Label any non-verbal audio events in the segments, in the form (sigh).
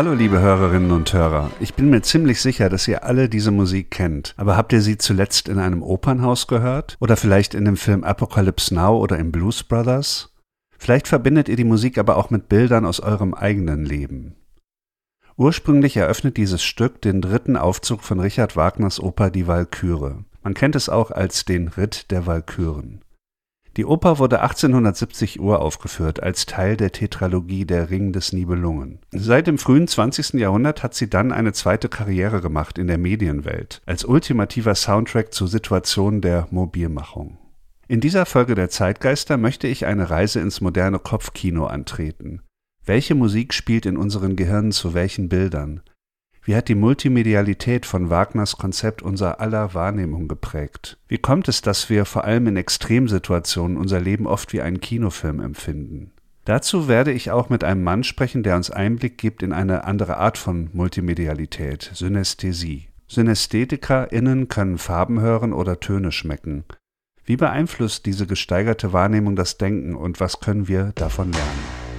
Hallo liebe Hörerinnen und Hörer, ich bin mir ziemlich sicher, dass ihr alle diese Musik kennt. Aber habt ihr sie zuletzt in einem Opernhaus gehört? Oder vielleicht in dem Film Apocalypse Now oder im Blues Brothers? Vielleicht verbindet ihr die Musik aber auch mit Bildern aus eurem eigenen Leben. Ursprünglich eröffnet dieses Stück den dritten Aufzug von Richard Wagners Oper Die Walküre. Man kennt es auch als den Ritt der Walküren. Die Oper wurde 1870 uraufgeführt als Teil der Tetralogie Der Ring des Nibelungen. Seit dem frühen 20. Jahrhundert hat sie dann eine zweite Karriere gemacht in der Medienwelt, als ultimativer Soundtrack zur Situation der Mobilmachung. In dieser Folge der Zeitgeister möchte ich eine Reise ins moderne Kopfkino antreten. Welche Musik spielt in unseren Gehirnen zu welchen Bildern? Wie hat die Multimedialität von Wagners Konzept unser aller Wahrnehmung geprägt? Wie kommt es, dass wir vor allem in Extremsituationen unser Leben oft wie einen Kinofilm empfinden? Dazu werde ich auch mit einem Mann sprechen, der uns Einblick gibt in eine andere Art von Multimedialität, Synästhesie. SynästhetikerInnen können Farben hören oder Töne schmecken. Wie beeinflusst diese gesteigerte Wahrnehmung das Denken und was können wir davon lernen?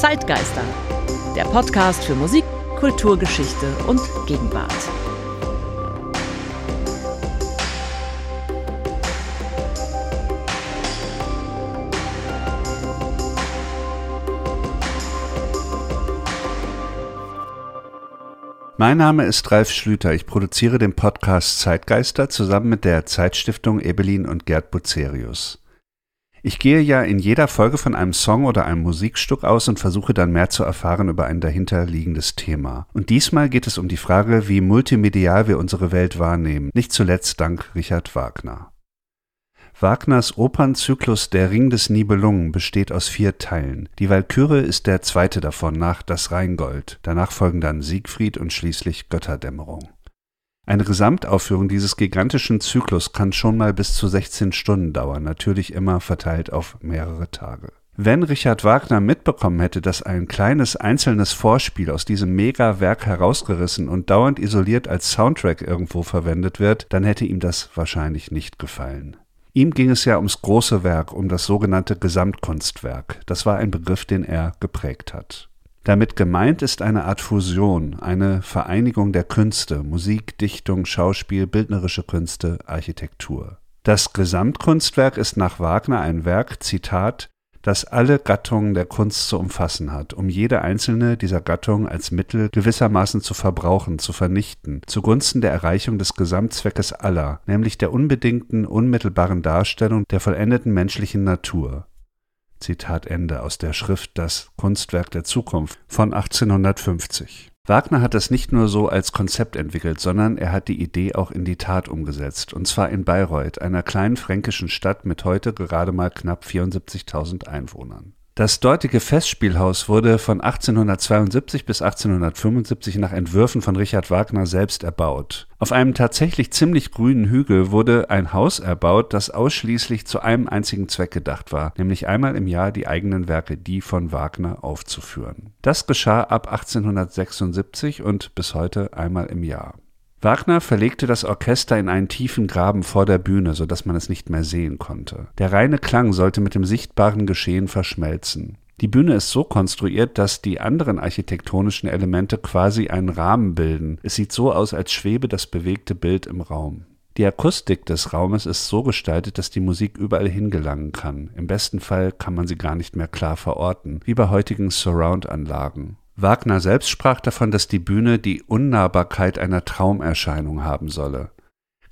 Zeitgeister, der Podcast für Musik, Kulturgeschichte und Gegenwart. Mein Name ist Ralf Schlüter. Ich produziere den Podcast Zeitgeister zusammen mit der Zeitstiftung Ebelin und Gerd Bucerius. Ich gehe ja in jeder Folge von einem Song oder einem Musikstück aus und versuche dann mehr zu erfahren über ein dahinterliegendes Thema. Und diesmal geht es um die Frage, wie multimedial wir unsere Welt wahrnehmen, nicht zuletzt dank Richard Wagner. Wagners Opernzyklus Der Ring des Nibelungen besteht aus vier Teilen. Die Walküre ist der zweite davon nach Das Rheingold. Danach folgen dann Siegfried und schließlich Götterdämmerung. Eine Gesamtaufführung dieses gigantischen Zyklus kann schon mal bis zu 16 Stunden dauern, natürlich immer verteilt auf mehrere Tage. Wenn Richard Wagner mitbekommen hätte, dass ein kleines einzelnes Vorspiel aus diesem Mega-Werk herausgerissen und dauernd isoliert als Soundtrack irgendwo verwendet wird, dann hätte ihm das wahrscheinlich nicht gefallen. Ihm ging es ja ums große Werk, um das sogenannte Gesamtkunstwerk. Das war ein Begriff, den er geprägt hat. Damit gemeint ist eine Art Fusion, eine Vereinigung der Künste, Musik, Dichtung, Schauspiel, bildnerische Künste, Architektur. Das Gesamtkunstwerk ist nach Wagner ein Werk, Zitat, das alle Gattungen der Kunst zu umfassen hat, um jede einzelne dieser Gattungen als Mittel gewissermaßen zu verbrauchen, zu vernichten, zugunsten der Erreichung des Gesamtzweckes aller, nämlich der unbedingten, unmittelbaren Darstellung der vollendeten menschlichen Natur. Zitat Ende aus der Schrift Das Kunstwerk der Zukunft von 1850. Wagner hat es nicht nur so als Konzept entwickelt, sondern er hat die Idee auch in die Tat umgesetzt, und zwar in Bayreuth, einer kleinen fränkischen Stadt mit heute gerade mal knapp 74.000 Einwohnern. Das dortige Festspielhaus wurde von 1872 bis 1875 nach Entwürfen von Richard Wagner selbst erbaut. Auf einem tatsächlich ziemlich grünen Hügel wurde ein Haus erbaut, das ausschließlich zu einem einzigen Zweck gedacht war, nämlich einmal im Jahr die eigenen Werke, die von Wagner, aufzuführen. Das geschah ab 1876 und bis heute einmal im Jahr. Wagner verlegte das Orchester in einen tiefen Graben vor der Bühne, so dass man es nicht mehr sehen konnte. Der reine Klang sollte mit dem sichtbaren Geschehen verschmelzen. Die Bühne ist so konstruiert, dass die anderen architektonischen Elemente quasi einen Rahmen bilden. Es sieht so aus, als schwebe das bewegte Bild im Raum. Die Akustik des Raumes ist so gestaltet, dass die Musik überall hingelangen kann. Im besten Fall kann man sie gar nicht mehr klar verorten, wie bei heutigen Surround-Anlagen. Wagner selbst sprach davon, dass die Bühne die Unnahbarkeit einer Traumerscheinung haben solle.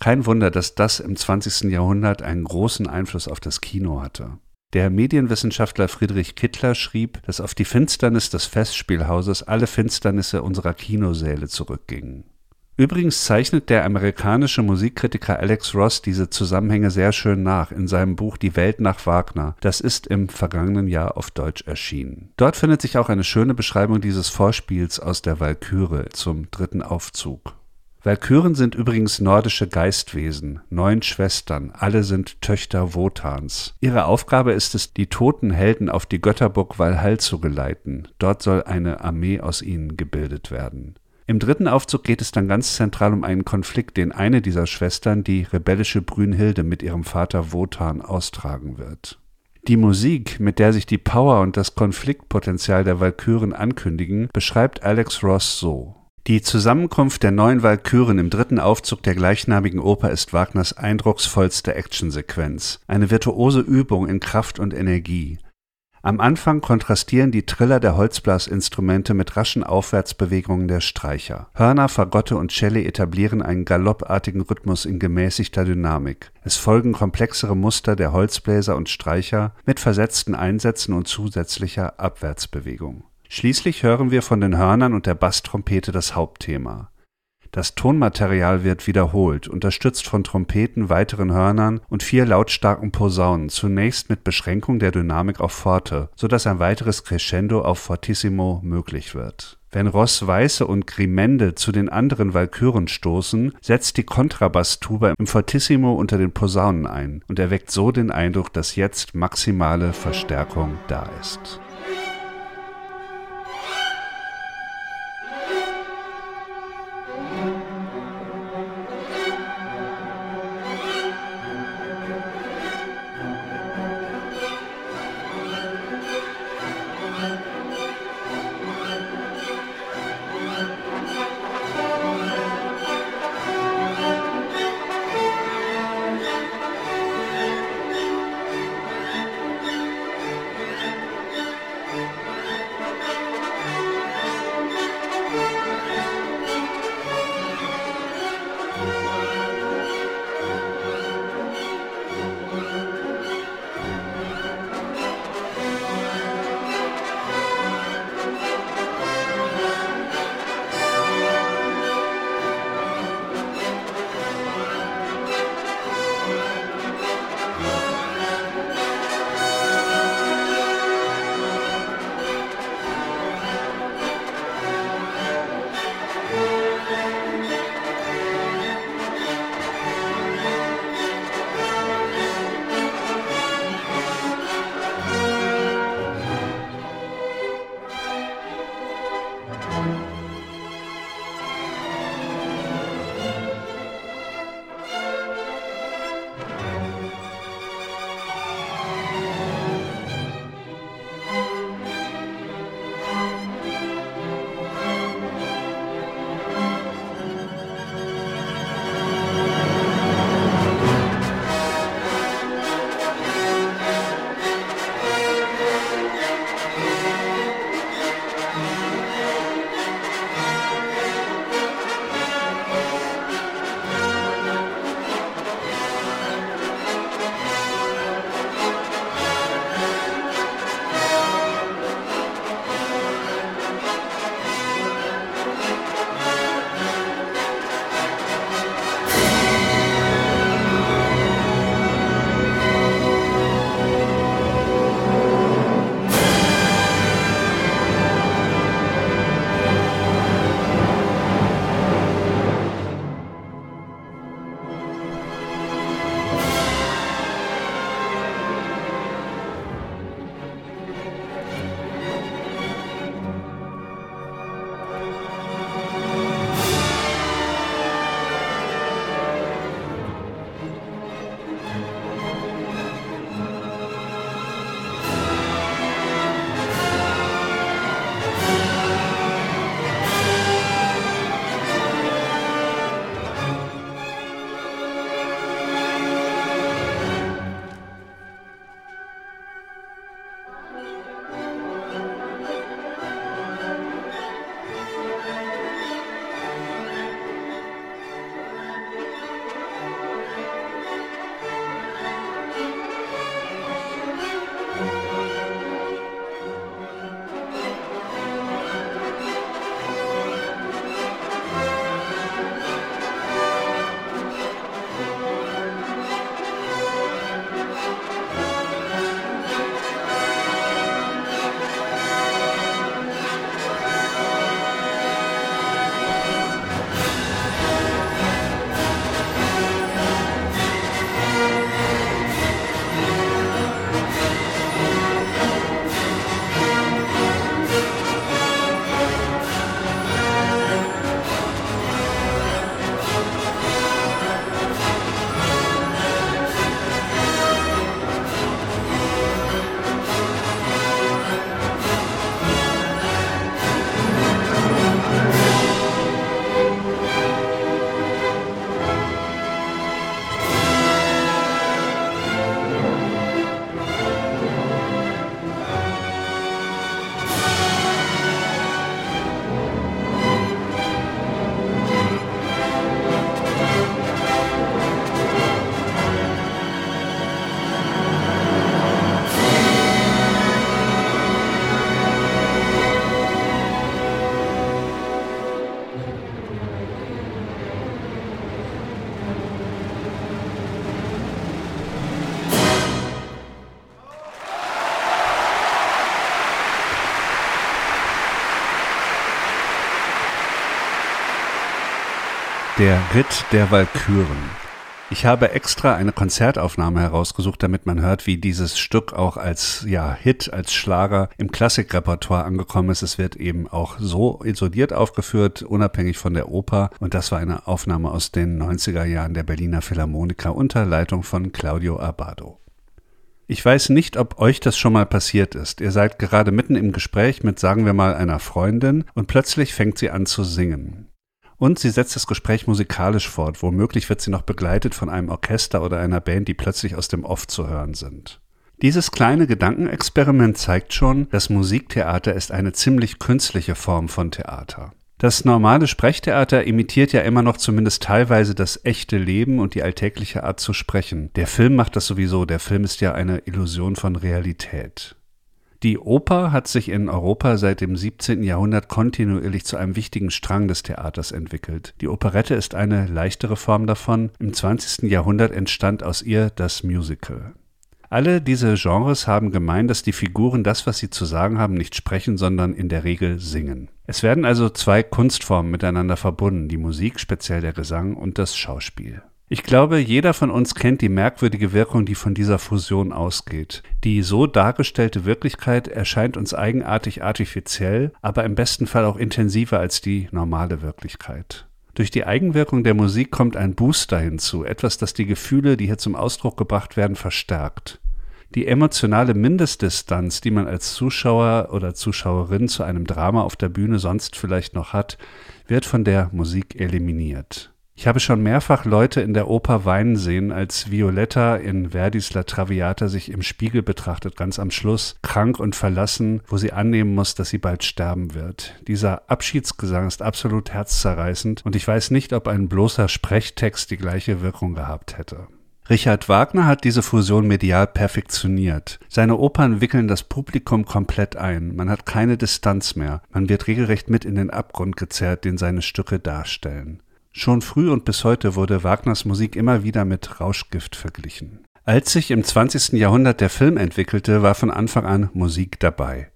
Kein Wunder, dass das im 20. Jahrhundert einen großen Einfluss auf das Kino hatte. Der Medienwissenschaftler Friedrich Kittler schrieb, dass auf die Finsternis des Festspielhauses alle Finsternisse unserer Kinosäle zurückgingen. Übrigens zeichnet der amerikanische Musikkritiker Alex Ross diese Zusammenhänge sehr schön nach in seinem Buch Die Welt nach Wagner. Das ist im vergangenen Jahr auf Deutsch erschienen. Dort findet sich auch eine schöne Beschreibung dieses Vorspiels aus der Walküre zum dritten Aufzug. Walküren sind übrigens nordische Geistwesen, neun Schwestern, alle sind Töchter Wotans. Ihre Aufgabe ist es, die toten Helden auf die Götterburg Walhall zu geleiten. Dort soll eine Armee aus ihnen gebildet werden. Im dritten Aufzug geht es dann ganz zentral um einen Konflikt, den eine dieser Schwestern, die rebellische Brünnhilde, mit ihrem Vater Wotan austragen wird. Die Musik, mit der sich die Power und das Konfliktpotenzial der Walküren ankündigen, beschreibt Alex Ross so. Die Zusammenkunft der neuen Walküren im dritten Aufzug der gleichnamigen Oper ist Wagners eindrucksvollste Actionsequenz, eine virtuose Übung in Kraft und Energie. Am Anfang kontrastieren die Triller der Holzblasinstrumente mit raschen Aufwärtsbewegungen der Streicher. Hörner, Fagotte und Celli etablieren einen galoppartigen Rhythmus in gemäßigter Dynamik. Es folgen komplexere Muster der Holzbläser und Streicher mit versetzten Einsätzen und zusätzlicher Abwärtsbewegung. Schließlich hören wir von den Hörnern und der Basstrompete das Hauptthema. Das Tonmaterial wird wiederholt, unterstützt von Trompeten, weiteren Hörnern und vier lautstarken Posaunen, zunächst mit Beschränkung der Dynamik auf Forte, so dass ein weiteres Crescendo auf Fortissimo möglich wird. Wenn Ross Weiße und Grimende zu den anderen Walküren stoßen, setzt die Kontrabasstuba im Fortissimo unter den Posaunen ein und erweckt so den Eindruck, dass jetzt maximale Verstärkung da ist. Der Ritt der Walküren. Ich habe extra eine Konzertaufnahme herausgesucht, damit man hört, wie dieses Stück auch als ja, Hit, als Schlager im Klassikrepertoire angekommen ist. Es wird eben auch so isoliert aufgeführt, unabhängig von der Oper. Und das war eine Aufnahme aus den 90er Jahren der Berliner Philharmoniker unter Leitung von Claudio Abado. Ich weiß nicht, ob euch das schon mal passiert ist. Ihr seid gerade mitten im Gespräch mit, sagen wir mal, einer Freundin und plötzlich fängt sie an zu singen. Und sie setzt das Gespräch musikalisch fort. Womöglich wird sie noch begleitet von einem Orchester oder einer Band, die plötzlich aus dem Off zu hören sind. Dieses kleine Gedankenexperiment zeigt schon, das Musiktheater ist eine ziemlich künstliche Form von Theater. Das normale Sprechtheater imitiert ja immer noch zumindest teilweise das echte Leben und die alltägliche Art zu sprechen. Der Film macht das sowieso, der Film ist ja eine Illusion von Realität. Die Oper hat sich in Europa seit dem 17. Jahrhundert kontinuierlich zu einem wichtigen Strang des Theaters entwickelt. Die Operette ist eine leichtere Form davon. Im 20. Jahrhundert entstand aus ihr das Musical. Alle diese Genres haben gemein, dass die Figuren das, was sie zu sagen haben, nicht sprechen, sondern in der Regel singen. Es werden also zwei Kunstformen miteinander verbunden, die Musik, speziell der Gesang und das Schauspiel. Ich glaube, jeder von uns kennt die merkwürdige Wirkung, die von dieser Fusion ausgeht. Die so dargestellte Wirklichkeit erscheint uns eigenartig artifiziell, aber im besten Fall auch intensiver als die normale Wirklichkeit. Durch die Eigenwirkung der Musik kommt ein Booster hinzu, etwas, das die Gefühle, die hier zum Ausdruck gebracht werden, verstärkt. Die emotionale Mindestdistanz, die man als Zuschauer oder Zuschauerin zu einem Drama auf der Bühne sonst vielleicht noch hat, wird von der Musik eliminiert. Ich habe schon mehrfach Leute in der Oper weinen sehen, als Violetta in Verdis La Traviata sich im Spiegel betrachtet, ganz am Schluss, krank und verlassen, wo sie annehmen muss, dass sie bald sterben wird. Dieser Abschiedsgesang ist absolut herzzerreißend und ich weiß nicht, ob ein bloßer Sprechtext die gleiche Wirkung gehabt hätte. Richard Wagner hat diese Fusion medial perfektioniert. Seine Opern wickeln das Publikum komplett ein. Man hat keine Distanz mehr. Man wird regelrecht mit in den Abgrund gezerrt, den seine Stücke darstellen. Schon früh und bis heute wurde Wagners Musik immer wieder mit Rauschgift verglichen. Als sich im 20. Jahrhundert der Film entwickelte, war von Anfang an Musik dabei.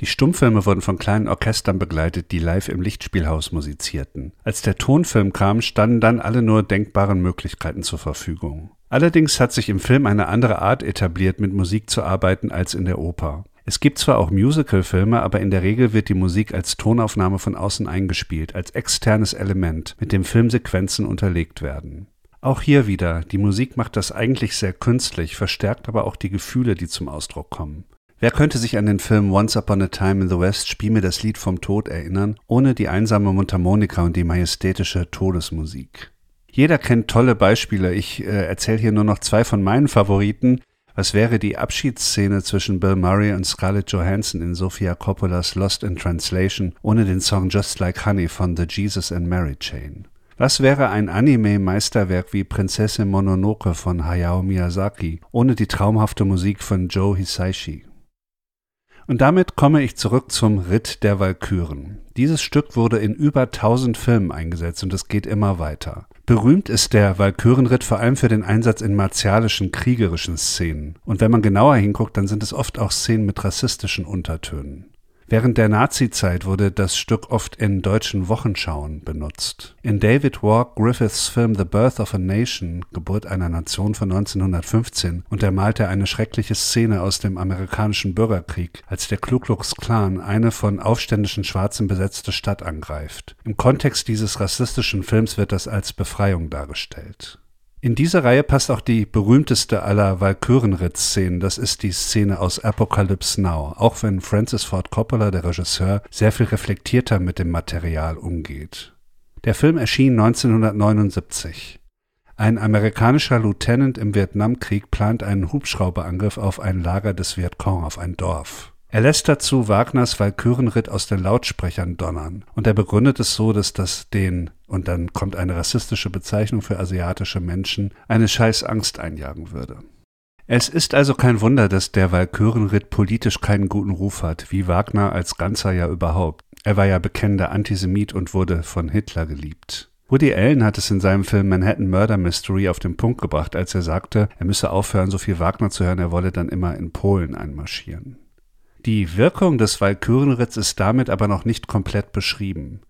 Die Stummfilme wurden von kleinen Orchestern begleitet, die live im Lichtspielhaus musizierten. Als der Tonfilm kam, standen dann alle nur denkbaren Möglichkeiten zur Verfügung. Allerdings hat sich im Film eine andere Art etabliert, mit Musik zu arbeiten als in der Oper. Es gibt zwar auch Musical-Filme, aber in der Regel wird die Musik als Tonaufnahme von außen eingespielt, als externes Element, mit dem Filmsequenzen unterlegt werden. Auch hier wieder, die Musik macht das eigentlich sehr künstlich, verstärkt aber auch die Gefühle, die zum Ausdruck kommen. Wer könnte sich an den Film Once Upon a Time in the West Spiel mir das Lied vom Tod erinnern, ohne die einsame Mundharmonika und die majestätische Todesmusik? Jeder kennt tolle Beispiele. Ich äh, erzähle hier nur noch zwei von meinen Favoriten. Was wäre die Abschiedsszene zwischen Bill Murray und Scarlett Johansson in Sofia Coppolas Lost in Translation ohne den Song Just Like Honey von The Jesus and Mary Chain? Was wäre ein Anime-Meisterwerk wie Prinzessin Mononoke von Hayao Miyazaki ohne die traumhafte Musik von Joe Hisaishi? Und damit komme ich zurück zum Ritt der Walküren. Dieses Stück wurde in über 1000 Filmen eingesetzt und es geht immer weiter. Berühmt ist der Walkürenritt vor allem für den Einsatz in martialischen, kriegerischen Szenen. Und wenn man genauer hinguckt, dann sind es oft auch Szenen mit rassistischen Untertönen. Während der Nazizeit wurde das Stück oft in deutschen Wochenschauen benutzt. In David Walk Griffiths Film The Birth of a Nation, Geburt einer Nation von 1915, untermalte er eine schreckliche Szene aus dem amerikanischen Bürgerkrieg, als der Ku Klux Klan eine von aufständischen Schwarzen besetzte Stadt angreift. Im Kontext dieses rassistischen Films wird das als Befreiung dargestellt. In diese Reihe passt auch die berühmteste aller Walkürenritt-Szenen, das ist die Szene aus Apocalypse Now, auch wenn Francis Ford Coppola, der Regisseur, sehr viel reflektierter mit dem Material umgeht. Der Film erschien 1979. Ein amerikanischer Lieutenant im Vietnamkrieg plant einen Hubschrauberangriff auf ein Lager des Vietcong, auf ein Dorf. Er lässt dazu Wagners Walkürenritt aus den Lautsprechern donnern. Und er begründet es so, dass das den, und dann kommt eine rassistische Bezeichnung für asiatische Menschen, eine scheiß Angst einjagen würde. Es ist also kein Wunder, dass der Walkürenritt politisch keinen guten Ruf hat, wie Wagner als Ganzer ja überhaupt. Er war ja bekennender Antisemit und wurde von Hitler geliebt. Woody Allen hat es in seinem Film Manhattan Murder Mystery auf den Punkt gebracht, als er sagte, er müsse aufhören, so viel Wagner zu hören, er wolle dann immer in Polen einmarschieren. Die Wirkung des Walkürenritts ist damit aber noch nicht komplett beschrieben.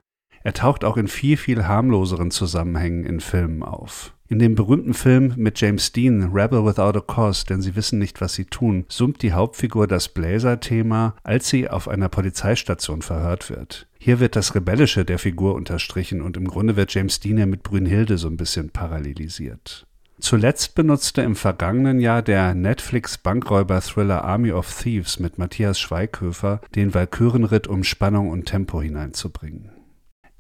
Er taucht auch in viel, viel harmloseren Zusammenhängen in Filmen auf. In dem berühmten Film mit James Dean, Rebel Without a Cause, denn sie wissen nicht, was sie tun, summt die Hauptfigur das Blazer-Thema, als sie auf einer Polizeistation verhört wird. Hier wird das Rebellische der Figur unterstrichen und im Grunde wird James Dean ja mit Brünnhilde so ein bisschen parallelisiert. Zuletzt benutzte im vergangenen Jahr der Netflix-Bankräuber-Thriller Army of Thieves mit Matthias Schweighöfer den Walkürenritt, um Spannung und Tempo hineinzubringen.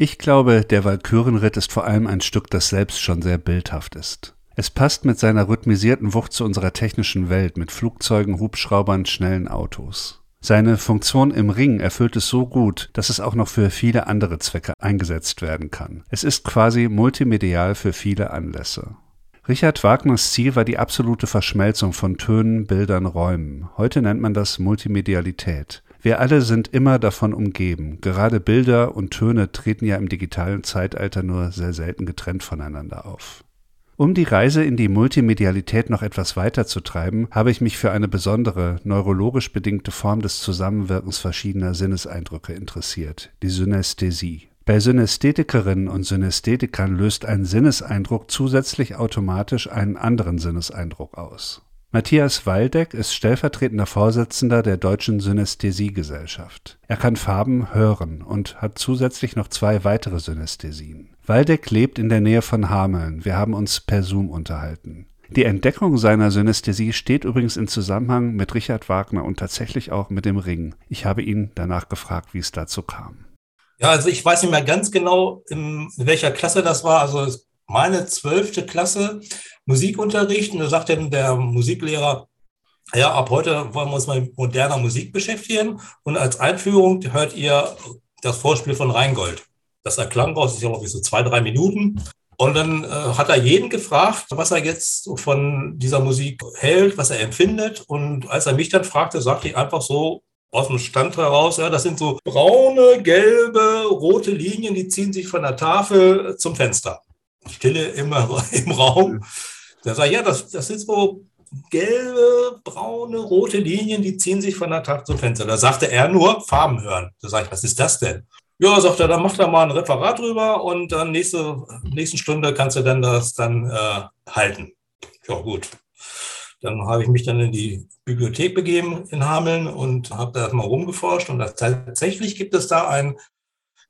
Ich glaube, der Walkürenritt ist vor allem ein Stück, das selbst schon sehr bildhaft ist. Es passt mit seiner rhythmisierten Wucht zu unserer technischen Welt mit Flugzeugen, Hubschraubern, schnellen Autos. Seine Funktion im Ring erfüllt es so gut, dass es auch noch für viele andere Zwecke eingesetzt werden kann. Es ist quasi multimedial für viele Anlässe. Richard Wagners Ziel war die absolute Verschmelzung von Tönen, Bildern, Räumen. Heute nennt man das Multimedialität. Wir alle sind immer davon umgeben. Gerade Bilder und Töne treten ja im digitalen Zeitalter nur sehr selten getrennt voneinander auf. Um die Reise in die Multimedialität noch etwas weiter zu treiben, habe ich mich für eine besondere, neurologisch bedingte Form des Zusammenwirkens verschiedener Sinneseindrücke interessiert, die Synästhesie. Bei Synästhetikerinnen und Synästhetikern löst ein Sinneseindruck zusätzlich automatisch einen anderen Sinneseindruck aus. Matthias Waldeck ist stellvertretender Vorsitzender der Deutschen Synästhesiegesellschaft. Er kann Farben hören und hat zusätzlich noch zwei weitere Synästhesien. Waldeck lebt in der Nähe von Hameln. Wir haben uns per Zoom unterhalten. Die Entdeckung seiner Synästhesie steht übrigens in Zusammenhang mit Richard Wagner und tatsächlich auch mit dem Ring. Ich habe ihn danach gefragt, wie es dazu kam. Ja, also ich weiß nicht mehr ganz genau, in welcher Klasse das war. Also meine zwölfte Klasse Musikunterricht und da sagt dann der Musiklehrer, ja, ab heute wollen wir uns mal mit moderner Musik beschäftigen und als Einführung hört ihr das Vorspiel von Rheingold. Das erklang raus, ja noch so zwei, drei Minuten. Und dann äh, hat er jeden gefragt, was er jetzt von dieser Musik hält, was er empfindet. Und als er mich dann fragte, sagte ich einfach so aus dem Stand heraus, ja, das sind so braune, gelbe, rote Linien, die ziehen sich von der Tafel zum Fenster. Stille immer (laughs) im Raum. Da sage ich, ja, das, das sind so gelbe, braune, rote Linien, die ziehen sich von der Tag zum Fenster. Da sagte er nur, Farben hören. Da sage ich, was ist das denn? Ja, sagt er, dann macht er mal ein Referat drüber und dann nächste nächsten Stunde kannst du dann das dann äh, halten. Ja, gut. Dann habe ich mich dann in die Bibliothek begeben in Hameln und habe da mal rumgeforscht und tatsächlich gibt es da ein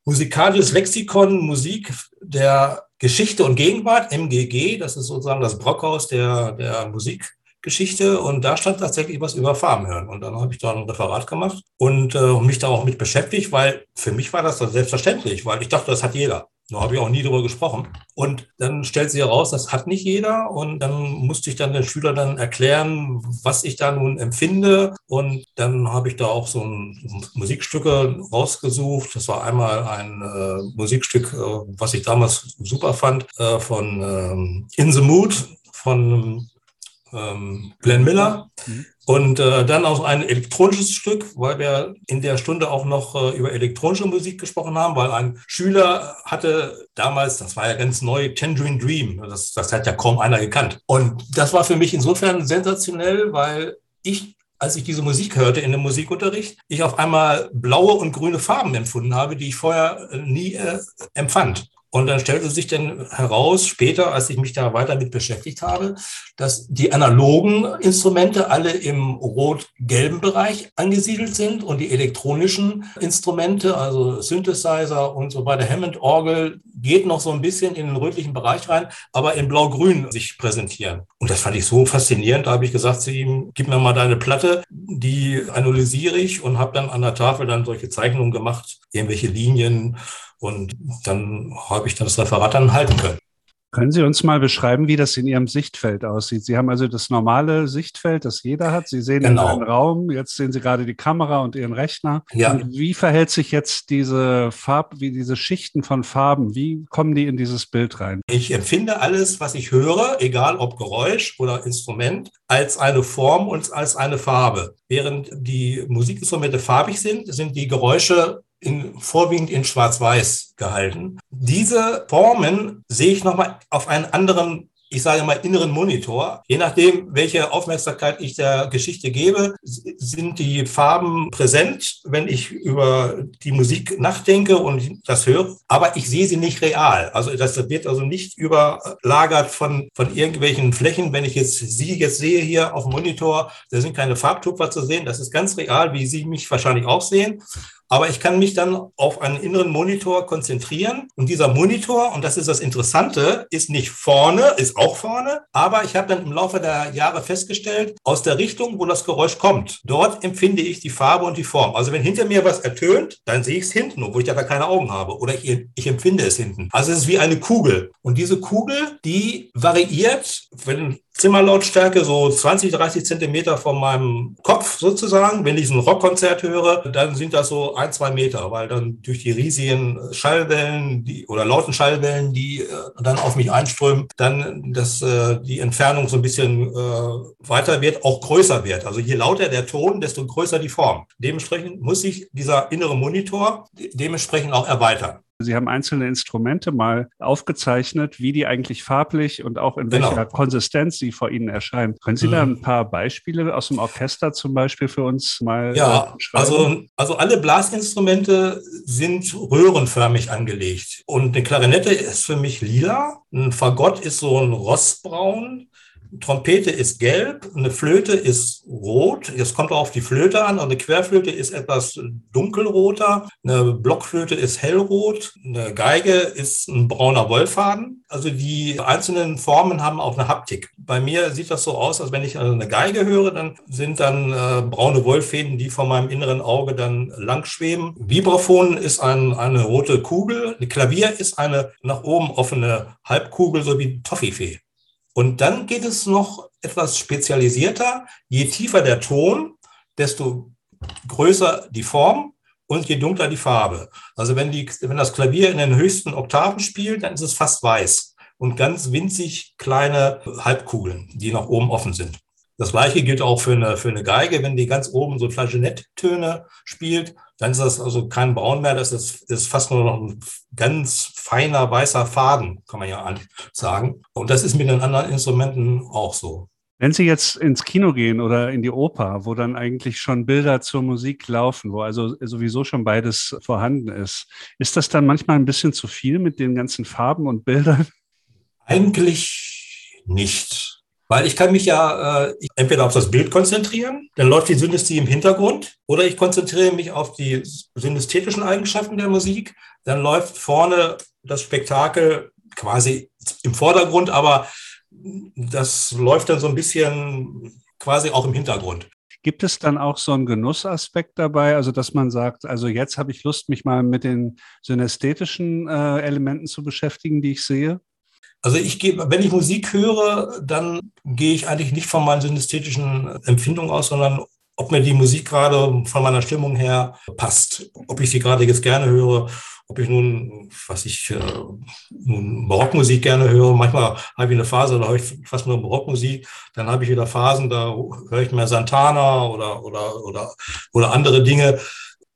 musikalisches Lexikon Musik der Geschichte und Gegenwart, MGG, das ist sozusagen das Brockhaus der, der Musikgeschichte und da stand tatsächlich was über Farben hören. Und dann habe ich da ein Referat gemacht und äh, mich da auch mit beschäftigt, weil für mich war das dann selbstverständlich, weil ich dachte, das hat jeder. Da habe ich auch nie drüber gesprochen. Und dann stellt sich heraus, das hat nicht jeder. Und dann musste ich dann den Schülern dann erklären, was ich da nun empfinde. Und dann habe ich da auch so ein Musikstücke rausgesucht. Das war einmal ein äh, Musikstück, äh, was ich damals super fand, äh, von ähm, In the Mood von ähm, Glenn Miller. Mhm. Und äh, dann auch ein elektronisches Stück, weil wir in der Stunde auch noch äh, über elektronische Musik gesprochen haben, weil ein Schüler hatte damals, das war ja ganz neu, Tangerine Dream. Das, das hat ja kaum einer gekannt. Und das war für mich insofern sensationell, weil ich als ich diese Musik hörte in dem Musikunterricht, ich auf einmal blaue und grüne Farben empfunden habe, die ich vorher äh, nie äh, empfand. Und dann stellte sich dann heraus, später, als ich mich da weiter mit beschäftigt habe, dass die analogen Instrumente alle im rot-gelben Bereich angesiedelt sind und die elektronischen Instrumente, also Synthesizer und so weiter, Hammond-Orgel, geht noch so ein bisschen in den rötlichen Bereich rein, aber in blau-grün sich präsentieren. Und das fand ich so faszinierend. Da habe ich gesagt zu ihm, gib mir mal deine Platte, die analysiere ich und habe dann an der Tafel dann solche Zeichnungen gemacht, irgendwelche Linien, und dann habe ich dann das Referat dann halten können. Können Sie uns mal beschreiben, wie das in Ihrem Sichtfeld aussieht? Sie haben also das normale Sichtfeld, das jeder hat. Sie sehen genau. einen Raum. Jetzt sehen Sie gerade die Kamera und Ihren Rechner. Ja. Und wie verhält sich jetzt diese Farb, wie diese Schichten von Farben? Wie kommen die in dieses Bild rein? Ich empfinde alles, was ich höre, egal ob Geräusch oder Instrument, als eine Form und als eine Farbe. Während die Musikinstrumente farbig sind, sind die Geräusche in, vorwiegend in Schwarz-Weiß gehalten. Diese Formen sehe ich nochmal auf einen anderen ich sage mal, inneren Monitor. Je nachdem, welche Aufmerksamkeit ich der Geschichte gebe, sind die Farben präsent, wenn ich über die Musik nachdenke und das höre. Aber ich sehe sie nicht real. Also das wird also nicht überlagert von, von irgendwelchen Flächen. Wenn ich jetzt Sie jetzt sehe hier auf dem Monitor, da sind keine Farbtupfer zu sehen. Das ist ganz real, wie Sie mich wahrscheinlich auch sehen. Aber ich kann mich dann auf einen inneren Monitor konzentrieren. Und dieser Monitor, und das ist das Interessante, ist nicht vorne, ist auch vorne. Aber ich habe dann im Laufe der Jahre festgestellt, aus der Richtung, wo das Geräusch kommt, dort empfinde ich die Farbe und die Form. Also wenn hinter mir was ertönt, dann sehe ich es hinten, obwohl ich da keine Augen habe. Oder ich, ich empfinde es hinten. Also es ist wie eine Kugel. Und diese Kugel, die variiert, wenn Zimmerlautstärke so 20, 30 Zentimeter von meinem Kopf sozusagen. Wenn ich ein Rockkonzert höre, dann sind das so ein, zwei Meter, weil dann durch die riesigen Schallwellen die, oder lauten Schallwellen, die äh, dann auf mich einströmen, dann dass äh, die Entfernung so ein bisschen äh, weiter wird, auch größer wird. Also je lauter der Ton, desto größer die Form. Dementsprechend muss sich dieser innere Monitor dementsprechend auch erweitern. Sie haben einzelne Instrumente mal aufgezeichnet, wie die eigentlich farblich und auch in genau. welcher Konsistenz sie vor Ihnen erscheinen. Können Sie mhm. da ein paar Beispiele aus dem Orchester zum Beispiel für uns mal Ja, äh, also, also alle Blasinstrumente sind röhrenförmig angelegt. Und eine Klarinette ist für mich lila, ein Fagott ist so ein rostbraun, Trompete ist gelb, eine Flöte ist rot. Jetzt kommt auch auf die Flöte an. Eine Querflöte ist etwas dunkelroter, eine Blockflöte ist hellrot, eine Geige ist ein brauner Wollfaden. Also die einzelnen Formen haben auch eine Haptik. Bei mir sieht das so aus, als wenn ich eine Geige höre, dann sind dann äh, braune Wollfäden, die von meinem inneren Auge dann lang schweben. Vibraphon ist ein, eine rote Kugel. Ein Klavier ist eine nach oben offene Halbkugel, so wie Toffifee. Und dann geht es noch etwas spezialisierter. Je tiefer der Ton, desto größer die Form und je dunkler die Farbe. Also wenn, die, wenn das Klavier in den höchsten Oktaven spielt, dann ist es fast weiß und ganz winzig kleine Halbkugeln, die nach oben offen sind. Das gleiche gilt auch für eine, für eine Geige. Wenn die ganz oben so Flageoletttöne spielt, dann ist das also kein Braun mehr. Das ist, ist fast nur noch ein ganz feiner weißer Faden, kann man ja sagen. Und das ist mit den anderen Instrumenten auch so. Wenn Sie jetzt ins Kino gehen oder in die Oper, wo dann eigentlich schon Bilder zur Musik laufen, wo also sowieso schon beides vorhanden ist, ist das dann manchmal ein bisschen zu viel mit den ganzen Farben und Bildern? Eigentlich nicht. Weil ich kann mich ja äh, entweder auf das Bild konzentrieren, dann läuft die Synesthesie im Hintergrund, oder ich konzentriere mich auf die synästhetischen Eigenschaften der Musik, dann läuft vorne das Spektakel quasi im Vordergrund, aber das läuft dann so ein bisschen quasi auch im Hintergrund. Gibt es dann auch so einen Genussaspekt dabei, also dass man sagt, also jetzt habe ich Lust, mich mal mit den synästhetischen äh, Elementen zu beschäftigen, die ich sehe? Also ich gehe, wenn ich Musik höre, dann gehe ich eigentlich nicht von meinen synästhetischen Empfindungen aus, sondern ob mir die Musik gerade von meiner Stimmung her passt. Ob ich sie gerade jetzt gerne höre, ob ich nun, was ich, äh, nun Barockmusik gerne höre. Manchmal habe ich eine Phase, da höre ich fast nur Barockmusik. Dann habe ich wieder Phasen, da höre ich mehr Santana oder, oder, oder, oder andere Dinge.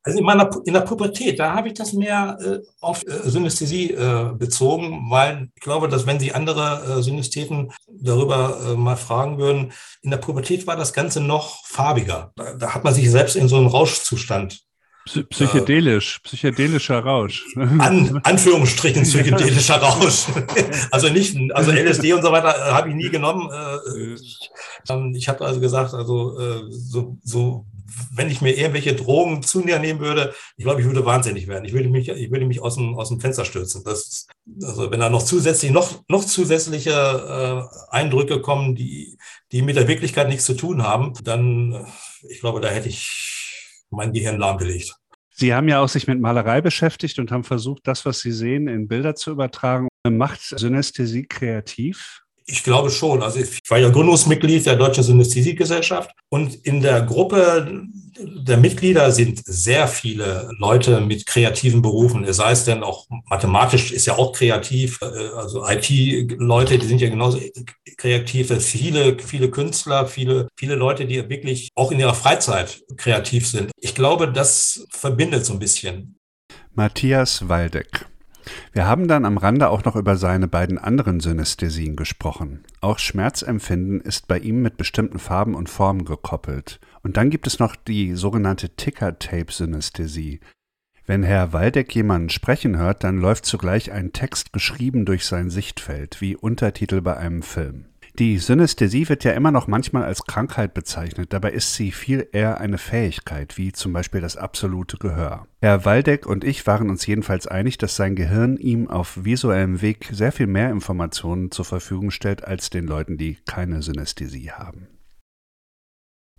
Also in meiner in der Pubertät, da habe ich das mehr äh, auf äh, Synästhesie äh, bezogen, weil ich glaube, dass wenn Sie andere äh, Synästheten darüber äh, mal fragen würden, in der Pubertät war das Ganze noch farbiger. Da, da hat man sich selbst in so einem Rauschzustand Psychedelisch, psychedelischer Rausch. (laughs) An, Anführungsstrichen (laughs) psychedelischer Rausch. (laughs) Also nicht, also LSD und so weiter äh, habe ich nie genommen. Äh, ich, ähm, ich habe also gesagt, also so, so wenn ich mir irgendwelche Drogen zu mir nehmen würde, ich glaube, ich würde wahnsinnig werden. Ich würde mich, ich würde mich aus dem, aus dem Fenster stürzen. Das, also wenn da noch zusätzlich, noch, noch zusätzliche äh, Eindrücke kommen, die, die mit der Wirklichkeit nichts zu tun haben, dann, äh, ich glaube, da hätte ich mein Gehirn lahmgelegt. Sie haben ja auch sich mit Malerei beschäftigt und haben versucht, das, was Sie sehen, in Bilder zu übertragen. Macht Synästhesie kreativ? Ich glaube schon. Also ich war ja Gründungsmitglied der Deutschen Synästhesiegesellschaft und in der Gruppe der Mitglieder sind sehr viele Leute mit kreativen Berufen. Sei es denn auch mathematisch ist ja auch kreativ. Äh, also IT-Leute, die sind ja genauso kreativ. Viele, viele Künstler, viele, viele Leute, die wirklich auch in ihrer Freizeit kreativ sind. Ich glaube, das verbindet so ein bisschen. Matthias Waldeck. Wir haben dann am Rande auch noch über seine beiden anderen Synästhesien gesprochen. Auch Schmerzempfinden ist bei ihm mit bestimmten Farben und Formen gekoppelt. Und dann gibt es noch die sogenannte Ticker-Tape-Synästhesie. Wenn Herr Waldeck jemanden sprechen hört, dann läuft zugleich ein Text geschrieben durch sein Sichtfeld, wie Untertitel bei einem Film. Die Synästhesie wird ja immer noch manchmal als Krankheit bezeichnet, dabei ist sie viel eher eine Fähigkeit, wie zum Beispiel das absolute Gehör. Herr Waldeck und ich waren uns jedenfalls einig, dass sein Gehirn ihm auf visuellem Weg sehr viel mehr Informationen zur Verfügung stellt als den Leuten, die keine Synästhesie haben.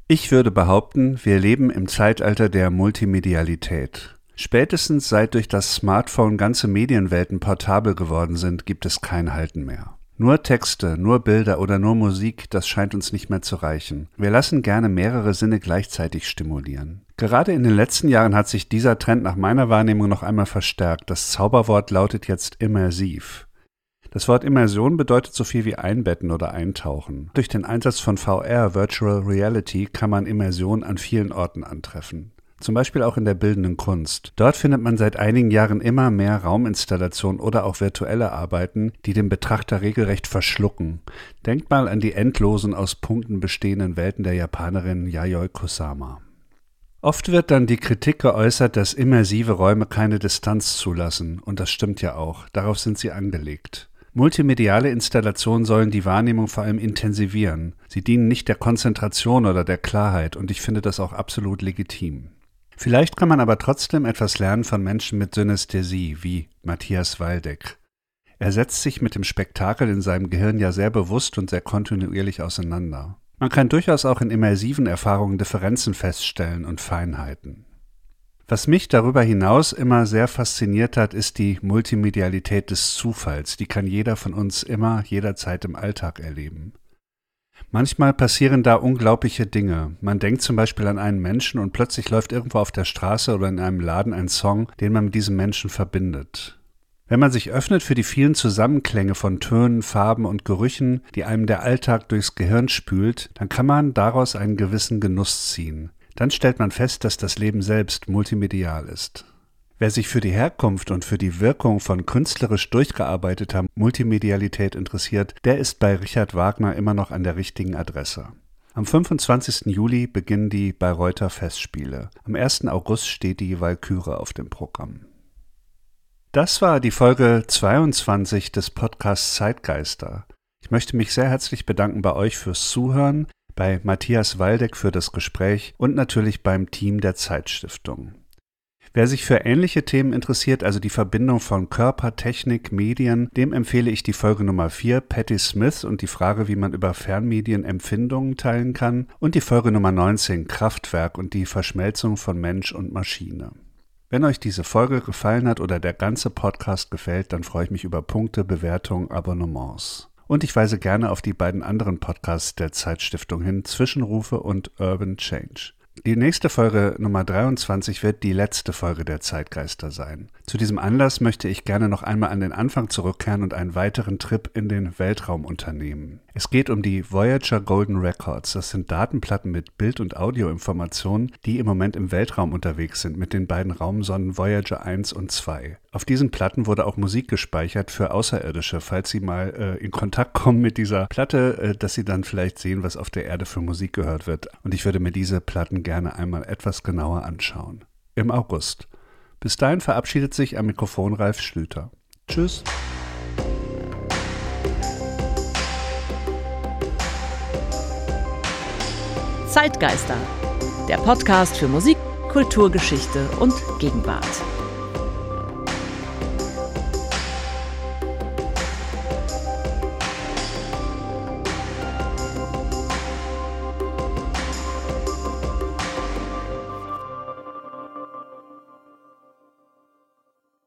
Ich würde behaupten, wir leben im Zeitalter der Multimedialität. Spätestens seit durch das Smartphone ganze Medienwelten portabel geworden sind, gibt es kein Halten mehr. Nur Texte, nur Bilder oder nur Musik, das scheint uns nicht mehr zu reichen. Wir lassen gerne mehrere Sinne gleichzeitig stimulieren. Gerade in den letzten Jahren hat sich dieser Trend nach meiner Wahrnehmung noch einmal verstärkt. Das Zauberwort lautet jetzt immersiv. Das Wort Immersion bedeutet so viel wie einbetten oder eintauchen. Durch den Einsatz von VR, Virtual Reality, kann man Immersion an vielen Orten antreffen zum Beispiel auch in der bildenden Kunst. Dort findet man seit einigen Jahren immer mehr Rauminstallationen oder auch virtuelle Arbeiten, die den Betrachter regelrecht verschlucken. Denkt mal an die endlosen aus Punkten bestehenden Welten der Japanerin Yayoi Kusama. Oft wird dann die Kritik geäußert, dass immersive Räume keine Distanz zulassen, und das stimmt ja auch, darauf sind sie angelegt. Multimediale Installationen sollen die Wahrnehmung vor allem intensivieren. Sie dienen nicht der Konzentration oder der Klarheit, und ich finde das auch absolut legitim. Vielleicht kann man aber trotzdem etwas lernen von Menschen mit Synästhesie, wie Matthias Waldeck. Er setzt sich mit dem Spektakel in seinem Gehirn ja sehr bewusst und sehr kontinuierlich auseinander. Man kann durchaus auch in immersiven Erfahrungen Differenzen feststellen und Feinheiten. Was mich darüber hinaus immer sehr fasziniert hat, ist die Multimedialität des Zufalls. Die kann jeder von uns immer, jederzeit im Alltag erleben. Manchmal passieren da unglaubliche Dinge. Man denkt zum Beispiel an einen Menschen und plötzlich läuft irgendwo auf der Straße oder in einem Laden ein Song, den man mit diesem Menschen verbindet. Wenn man sich öffnet für die vielen Zusammenklänge von Tönen, Farben und Gerüchen, die einem der Alltag durchs Gehirn spült, dann kann man daraus einen gewissen Genuss ziehen. Dann stellt man fest, dass das Leben selbst multimedial ist. Wer sich für die Herkunft und für die Wirkung von künstlerisch durchgearbeiteter Multimedialität interessiert, der ist bei Richard Wagner immer noch an der richtigen Adresse. Am 25. Juli beginnen die Bayreuther Festspiele. Am 1. August steht die Walküre auf dem Programm. Das war die Folge 22 des Podcasts Zeitgeister. Ich möchte mich sehr herzlich bedanken bei euch fürs Zuhören, bei Matthias Waldeck für das Gespräch und natürlich beim Team der Zeitstiftung. Wer sich für ähnliche Themen interessiert, also die Verbindung von Körper, Technik, Medien, dem empfehle ich die Folge Nummer 4, Patty Smith und die Frage, wie man über Fernmedien Empfindungen teilen kann, und die Folge Nummer 19, Kraftwerk und die Verschmelzung von Mensch und Maschine. Wenn euch diese Folge gefallen hat oder der ganze Podcast gefällt, dann freue ich mich über Punkte, Bewertungen, Abonnements. Und ich weise gerne auf die beiden anderen Podcasts der Zeitstiftung hin, Zwischenrufe und Urban Change. Die nächste Folge Nummer 23 wird die letzte Folge der Zeitgeister sein. Zu diesem Anlass möchte ich gerne noch einmal an den Anfang zurückkehren und einen weiteren Trip in den Weltraum unternehmen. Es geht um die Voyager Golden Records. Das sind Datenplatten mit Bild- und Audioinformationen, die im Moment im Weltraum unterwegs sind mit den beiden Raumsonden Voyager 1 und 2. Auf diesen Platten wurde auch Musik gespeichert für Außerirdische, falls sie mal äh, in Kontakt kommen mit dieser Platte, äh, dass sie dann vielleicht sehen, was auf der Erde für Musik gehört wird. Und ich würde mir diese Platten gerne einmal etwas genauer anschauen. Im August. Bis dahin verabschiedet sich am Mikrofon Ralf Schlüter. Tschüss. Zeitgeister, der Podcast für Musik, Kulturgeschichte und Gegenwart.